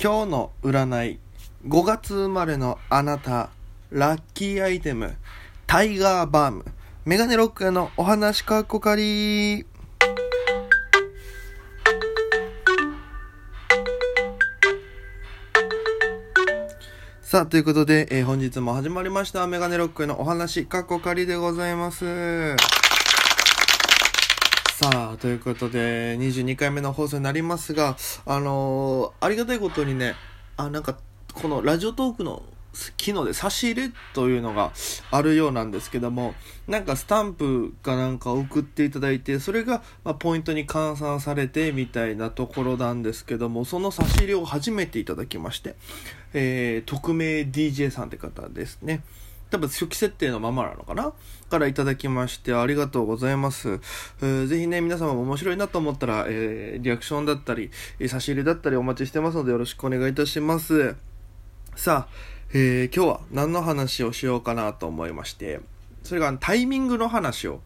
今日の占い5月生まれのあなたラッキーアイテムタイガーバーム。メガネロックへのお話かっこかり。さあ、ということで、えー本日も始まりました、メガネロックへのお話、かっこかりでございます。さあ、ということで、22回目の放送になりますが、あのーありがたいことにね、あ、なんか、このラジオトークの機能で差し入れというのがあるようなんですけども、なんかスタンプかなんか送っていただいて、それが、ま、ポイントに換算されてみたいなところなんですけども、その差し入れを初めていただきまして、えー、匿名 DJ さんって方ですね。多分初期設定のままなのかな？からいただきましてありがとうございます。えーぜひね、皆様も面白いなと思ったら、えーリアクションだったり、差し入れだったりお待ちしてますのでよろしくお願いいたします。さあ、えー今日は何の話をしようかなと思いまして、それがタイミングの話を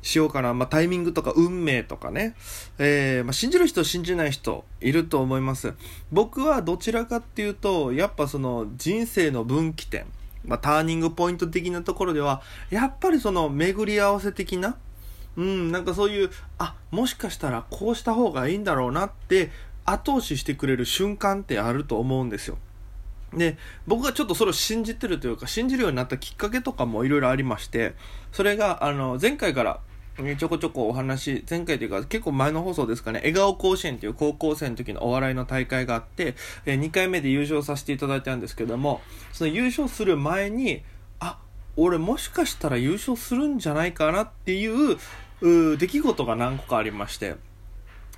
しようかな。まあ、タイミングとか運命とかね。えーまあ、信じる人、信じない人、いると思います。僕はどちらかっていうと、やっぱその人生の分岐点、まあ、ターニングポイント的なところでは、やっぱりその巡り合わせ的な、うん、なんかそういう、あ、もしかしたらこうした方がいいんだろうなって、後押ししてくれる瞬間ってあると思うんですよ。で、僕がちょっとそれを信じてるというか、信じるようになったきっかけとかもいろいろありまして、それが、あの、前回から、ちょこちょこお話、前回というか結構前の放送ですかね、笑顔甲子園という高校生の時のお笑いの大会があって、え2回目で優勝させていただいたんですけども、その優勝する前に、あ、俺もしかしたら優勝するんじゃないかなっていう、う出来事が何個かありまして、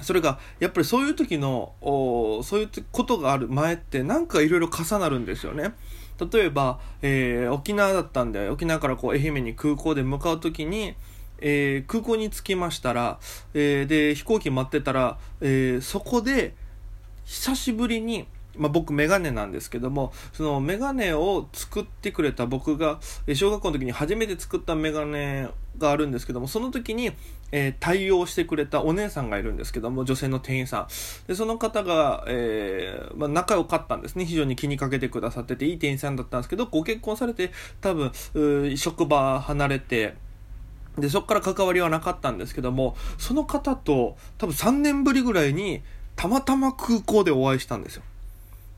それがやっぱりそういう時のおそういうことがある前ってなんかいろいろ重なるんですよね。例えば、えー沖縄だったんで沖縄からこう愛媛に空港で向かう時に、えー空港に着きましたら、えーで飛行機待ってたら、えーそこで久しぶりにまあ、僕メガネなんですけどもそのメガネを作ってくれた僕が小学校の時に初めて作ったメガネがあるんですけどもその時に、えー対応してくれたお姉さんがいるんですけども女性の店員さん。でその方が、えーまあ、仲良かったんですね。非常に気にかけてくださってていい店員さんだったんですけどご結婚されて多分職場離れてでそこから関わりはなかったんですけどもその方と多分3年ぶりぐらいにたまたま空港でお会いしたんですよ。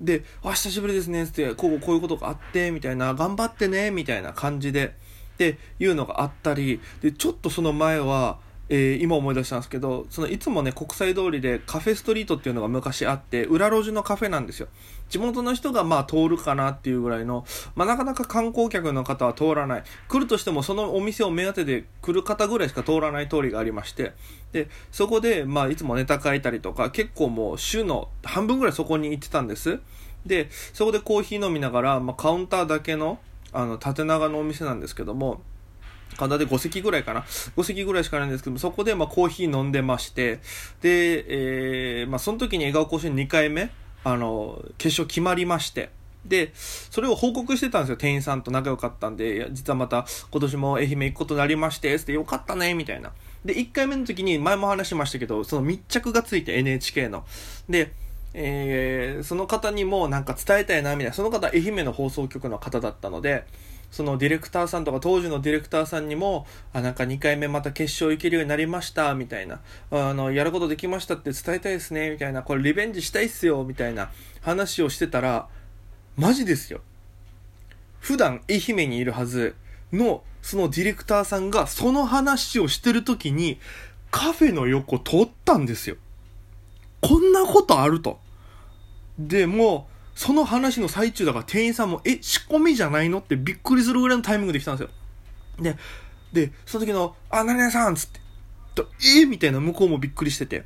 で「あ久しぶりですね」っつってこうこういうことがあってみたいな「頑張ってね」みたいな感じでっていうのがあったりでちょっとその前は、えー今思い出したんですけどそのいつもね国際通りでカフェストリートっていうのが昔あって裏路地のカフェなんですよ。地元の人がまあ通るかなっていうぐらいの、まあ、なかなか観光客の方は通らない。来るとしてもそのお店を目当てで来る方ぐらいしか通らない通りがありまして。でそこで、まあ、いつもネタ書いたりとか結構もう週の半分ぐらいそこに行ってたんです。でそこでコーヒー飲みながら、まあ、カウンターだけのあの縦長のお店なんですけどもカウンターで5席ぐらいかな。5席ぐらいしかないんですけどもそこでまあコーヒー飲んでましてで、えーまあ、その時に笑顔甲子園2回目あの決勝決まりましてでそれを報告してたんですよ店員さんと仲良かったんで実はまた今年も愛媛行くことになりましてつってよかったねみたいな。で1回目の時に前も話しましたけどその密着がついて NHK の。でえーその方にもなんか伝えたいなみたいな。その方愛媛の放送局の方だったのでそのディレクターさんとか当時のディレクターさんにもあなんか2回目また決勝行けるようになりましたみたいな。あのやることできましたって伝えたいですねみたいな。これリベンジしたいっすよみたいな話をしてたらマジですよ。普段愛媛にいるはずのそのディレクターさんがその話をしてる時にカフェの横通ったんですよ。こんなことあると。で、も、その話の最中だから店員さんも、え、仕込みじゃないの？ってびっくりするぐらいのタイミングで来たんですよ。で、で、その時の、あ、何々さんつって、とえ？みたいな向こうもびっくりしてて。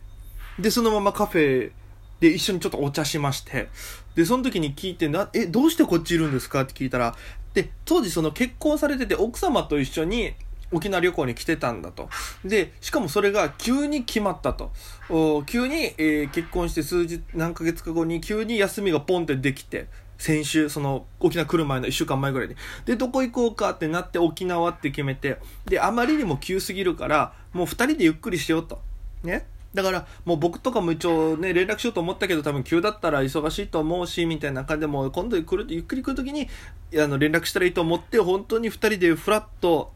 で、そのままカフェで一緒にちょっとお茶しまして、で、その時に聞いて、な、え、どうしてこっちいるんですか？って聞いたら、で、当時その結婚されてて奥様と一緒に沖縄旅行に来てたんだと。で、しかもそれが急に決まったと。お急に、えー結婚して数日、何ヶ月か後に急に休みがポンってできて、先週、その、沖縄来る前の1週間前ぐらいに。で、どこ行こうかってなって沖縄って決めて、で、あまりにも急すぎるから、もう2人でゆっくりしようと。ね。だからもう僕とかも一応ね連絡しようと思ったけど多分急だったら忙しいと思うしみたいな感じでも今度来るゆっくり来る時にあの連絡したらいいと思って本当に2人でフラッと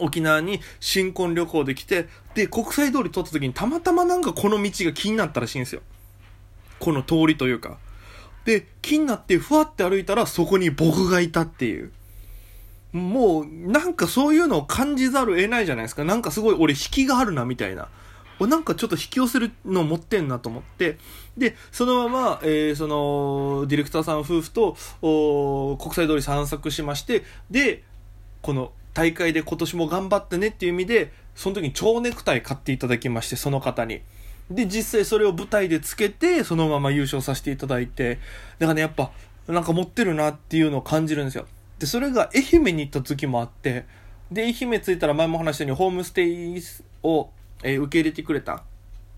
沖縄に新婚旅行で来てで国際通り通った時にたまたまなんかこの道が気になったらしいんですよ。この通りというか。で気になってふわって歩いたらそこに僕がいたっていう。もうなんかそういうのを感じざるを得ないじゃないですか。なんかすごい俺引きがあるなみたいな。なんかちょっと引き寄せるの持ってんなと思って、で、そのまま、えー、その、ディレクターさん夫婦と、国際通り散策しまして、で、この大会で今年も頑張ってねっていう意味で、その時に蝶ネクタイ買っていただきまして、その方に。で、実際それを舞台でつけて、そのまま優勝させていただいて、だからね、やっぱ、なんか持ってるなっていうのを感じるんですよ。で、それが愛媛に行った時もあって、で、愛媛着いたら前も話したようにホームステイをえー、受け入れてくれた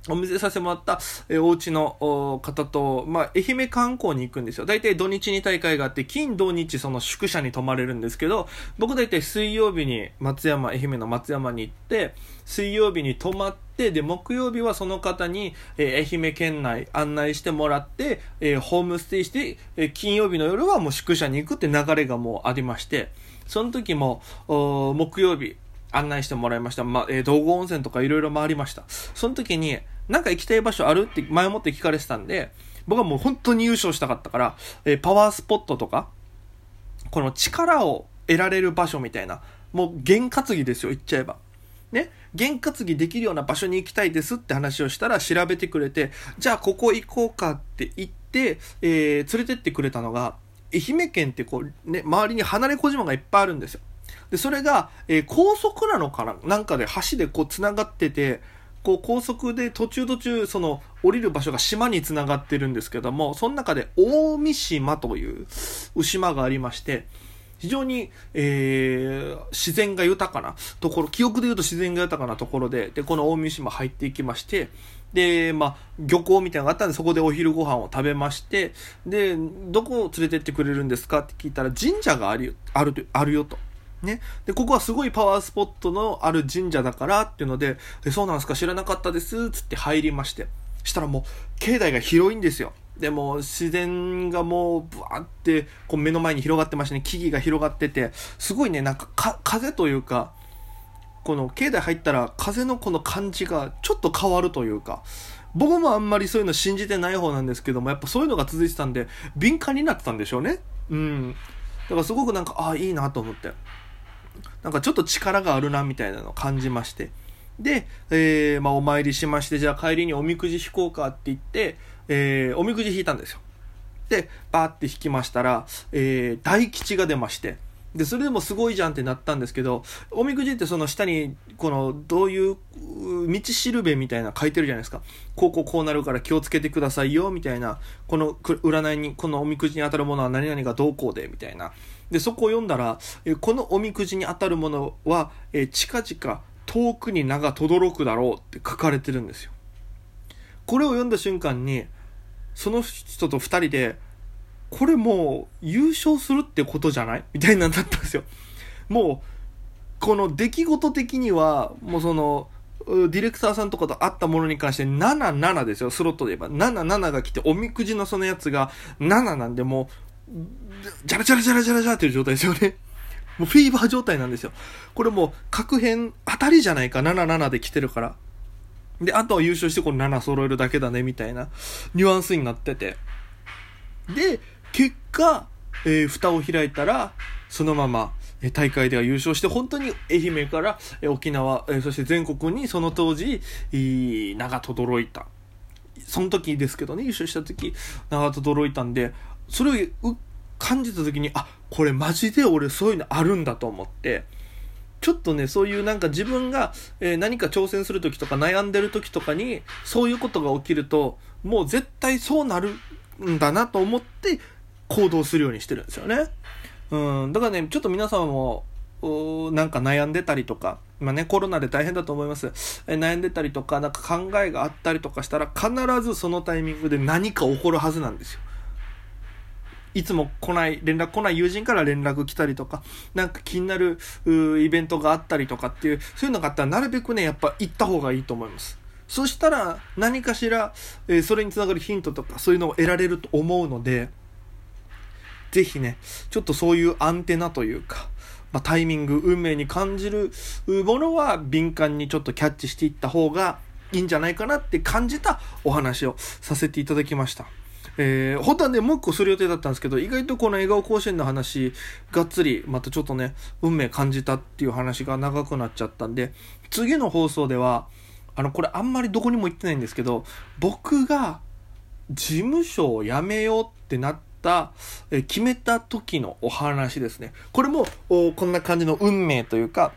お見せさせてもらった、えー、お家の方と、まあ、愛媛観光に行くんですよ。大体土日に大会があって、金土日その宿舎に泊まれるんですけど、僕大体水曜日に松山、愛媛の松山に行って、水曜日に泊まって、で、木曜日はその方に、え、愛媛県内案内してもらって、え、ホームステイして、え、金曜日の夜はもう宿舎に行くって流れがもうありまして、その時も、お木曜日、案内してもらいました。まあ、え、道後温泉とかいろいろ回りました。その時に、なんか行きたい場所あるって前もって聞かれてたんで、僕はもう本当に優勝したかったから、えー、パワースポットとか、この力を得られる場所みたいな、もう験担ぎですよ、言っちゃえば。ね、験担ぎできるような場所に行きたいですって話をしたら調べてくれて、じゃあここ行こうかって言って、えー、連れてってくれたのが、愛媛県ってこう、ね、周りに離れ小島がいっぱいあるんですよ。で、それが、えー、高速なのかな？なんかで橋でこう繋がってて、こう高速で途中途中その降りる場所が島に繋がってるんですけども、その中で大三島という島がありまして、非常に、えー、自然が豊かなところ、記憶で言うと自然が豊かなところで、で、この大三島入っていきまして、で、まあ、漁港みたいなのがあったんで、そこでお昼ご飯を食べまして、で、どこを連れてってくれるんですかって聞いたら、神社がある、ある、あるよと。ね。で、ここはすごいパワースポットのある神社だからっていうので、えそうなんですか知らなかったです、つって入りまして。したらもう、境内が広いんですよ。でも、自然がもう、ブワーって、こう目の前に広がってましたね。木々が広がってて、すごいね、なんかか、風というか、この境内入ったら風のこの感じがちょっと変わるというか、僕もあんまりそういうの信じてない方なんですけども、やっぱそういうのが続いてたんで、敏感になってたんでしょうね。うん。だからすごくなんか、ああ、いいなと思って。なんかちょっと力があるなみたいなのを感じまして。で、えー、まあお参りしまして、じゃあ帰りにおみくじ引こうかって言って、えー、おみくじ引いたんですよ。で、バーって引きましたら、えー、大吉が出まして、で、それでもすごいじゃんってなったんですけど、おみくじってその下に、この、どういう、道しるべみたいな書いてるじゃないですか。こうこうこうなるから気をつけてくださいよ、みたいな。この占いに、このおみくじに当たるものは何々がどうこうで、みたいな。で、そこを読んだら、えこのおみくじに当たるものは、え近々遠くに名が轟くだろうって書かれてるんですよ。これを読んだ瞬間に、その人と二人で、これもう優勝するってことじゃない？みたいなんだったんですよ。もう、この出来事的には、もうその、ディレクターさんとかと会ったものに関して77ですよ、スロットで言えば。77が来て、おみくじのそのやつが7なんで、もう、ジャラジャラジャラジャラジャラっていう状態ですよね。もうフィーバー状態なんですよ。これもう、各辺当たりじゃないか、77で来てるから。で、あとは優勝してこの7揃えるだけだね、みたいなニュアンスになってて。で、結果、えー、蓋を開いたら、そのまま、え大会では優勝して、本当に愛媛から、え沖縄、えそして全国にその当時、名が轟いた。その時ですけどね、優勝した時、名が轟いたんで、それを感じた時に、あ、これマジで俺そういうのあるんだと思って、ちょっとね、そういうなんか自分が、えー、何か挑戦する時とか悩んでる時とかに、そういうことが起きると、もう絶対そうなるんだなと思って、行動するようにしてるんですよね。うん、だからね、ちょっと皆さんも、なんか悩んでたりとか、今ね、コロナで大変だと思います。え悩んでたりとか、なんか考えがあったりとかしたら、必ずそのタイミングで何か起こるはずなんですよ。いつも来ない、連絡来ない友人から連絡来たりとか、なんか気になるイベントがあったりとかっていう、そういうのがあったらなるべくね、やっぱ行った方がいいと思います。そしたら何かしら、えー、それにつながるヒントとかそういうのを得られると思うので、ぜひね、ちょっとそういうアンテナというか、まあ、タイミング、運命に感じるものは敏感にちょっとキャッチしていった方がいいんじゃないかなって感じたお話をさせていただきました。えー、本当はね、もう一個する予定だったんですけど、意外とこの笑顔甲子園の話、がっつり、またちょっとね、運命感じたっていう話が長くなっちゃったんで、次の放送では、あの、これあんまりどこにも言ってないんですけど、僕が事務所を辞めようってなった、え決めた時のお話ですね。これも、こんな感じの運命というか、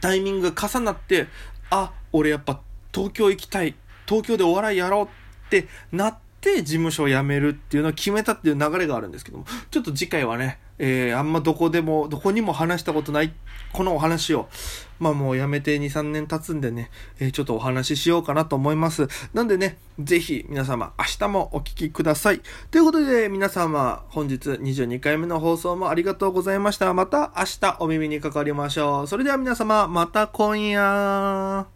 タイミングが重なって、あ、俺やっぱ東京行きたい。東京でお笑いやろうってなっって事務所を辞めるっていうのを決めたっていう流れがあるんですけども、ちょっと次回はね、えー、あんまどこでも、どこにも話したことない、このお話を、まあもう辞めて2、3年経つんでね、えー、ちょっとお話ししようかなと思います。なんでね、ぜひ皆様、明日もお聴きください。ということで、皆様、本日22回目の放送もありがとうございました。また明日お耳にかかりましょう。それでは皆様、また今夜。